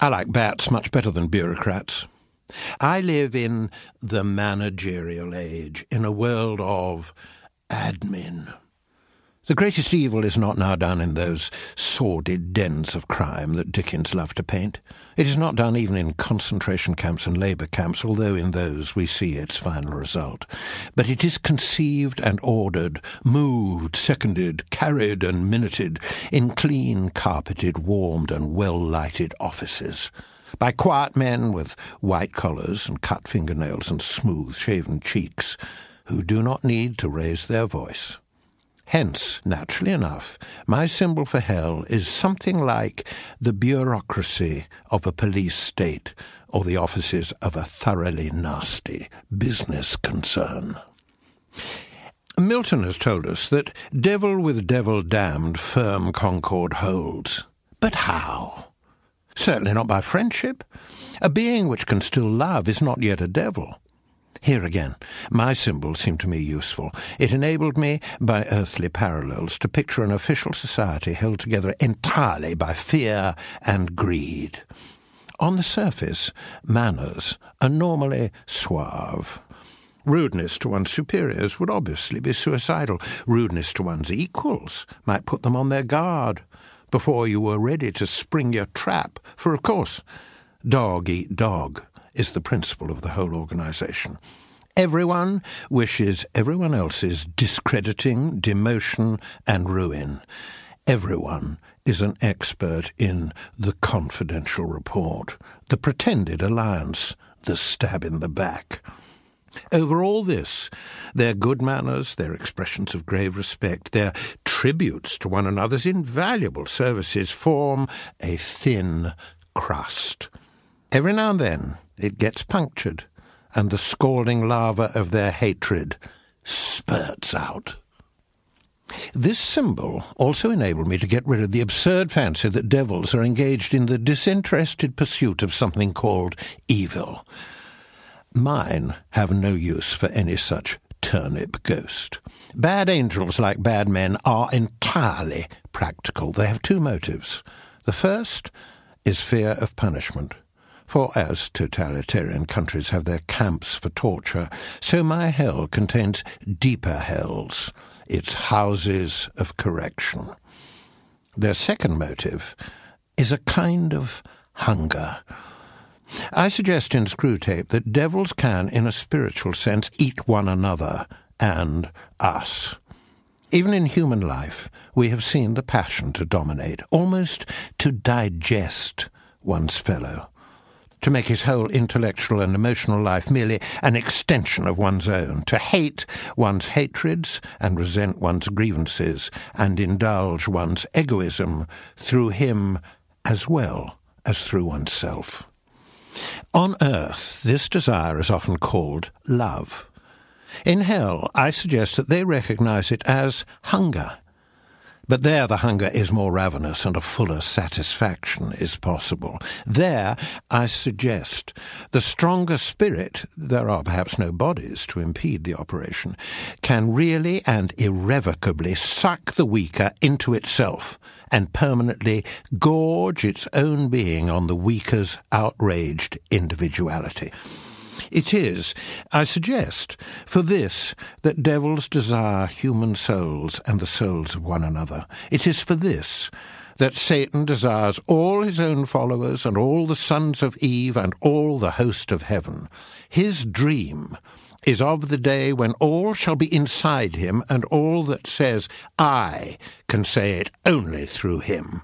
I like bats much better than bureaucrats. I live in the managerial age, in a world of admin. The greatest evil is not now done in those sordid dens of crime that Dickens loved to paint. It is not done even in concentration camps and labour camps, although in those we see its final result. But it is conceived and ordered, moved, seconded, carried and minuted in clean, carpeted, warmed and well-lighted offices by quiet men with white collars and cut fingernails and smooth-shaven cheeks who do not need to raise their voice. Hence, naturally enough, my symbol for hell is something like the bureaucracy of a police state or the offices of a thoroughly nasty business concern. Milton has told us that devil with devil damned firm concord holds. But how? Certainly not by friendship. A being which can still love is not yet a devil. Here again, my symbol seemed to me useful. It enabled me, by earthly parallels, to picture an official society held together entirely by fear and greed. On the surface, manners are normally suave. Rudeness to one's superiors would obviously be suicidal. Rudeness to one's equals might put them on their guard before you were ready to spring your trap, for of course, dog eat dog is the principle of the whole organization. Everyone wishes everyone else's discrediting, demotion, and ruin. Everyone is an expert in the confidential report, the pretended alliance, the stab in the back. Over all this, their good manners, their expressions of grave respect, their tributes to one another's invaluable services form a thin crust. Every now and then, it gets punctured, and the scalding lava of their hatred spurts out. This symbol also enabled me to get rid of the absurd fancy that devils are engaged in the disinterested pursuit of something called evil. Mine have no use for any such turnip ghost. Bad angels, like bad men, are entirely practical. They have two motives. The first is fear of punishment. For as totalitarian countries have their camps for torture, so my hell contains deeper hells, its houses of correction. Their second motive is a kind of hunger. I suggest in Screwtape that devils can, in a spiritual sense, eat one another and us. Even in human life, we have seen the passion to dominate, almost to digest one's fellow to make his whole intellectual and emotional life merely an extension of one's own, to hate one's hatreds and resent one's grievances, and indulge one's egoism through him as well as through oneself. On earth, this desire is often called love. In hell, I suggest that they recognize it as hunger but there the hunger is more ravenous and a fuller satisfaction is possible. There, I suggest, the stronger spirit, there are perhaps no bodies to impede the operation, can really and irrevocably suck the weaker into itself and permanently gorge its own being on the weaker's outraged individuality. It is, I suggest, for this that devils desire human souls and the souls of one another. It is for this that Satan desires all his own followers and all the sons of Eve and all the host of heaven. His dream is of the day when all shall be inside him and all that says, I, can say it only through him.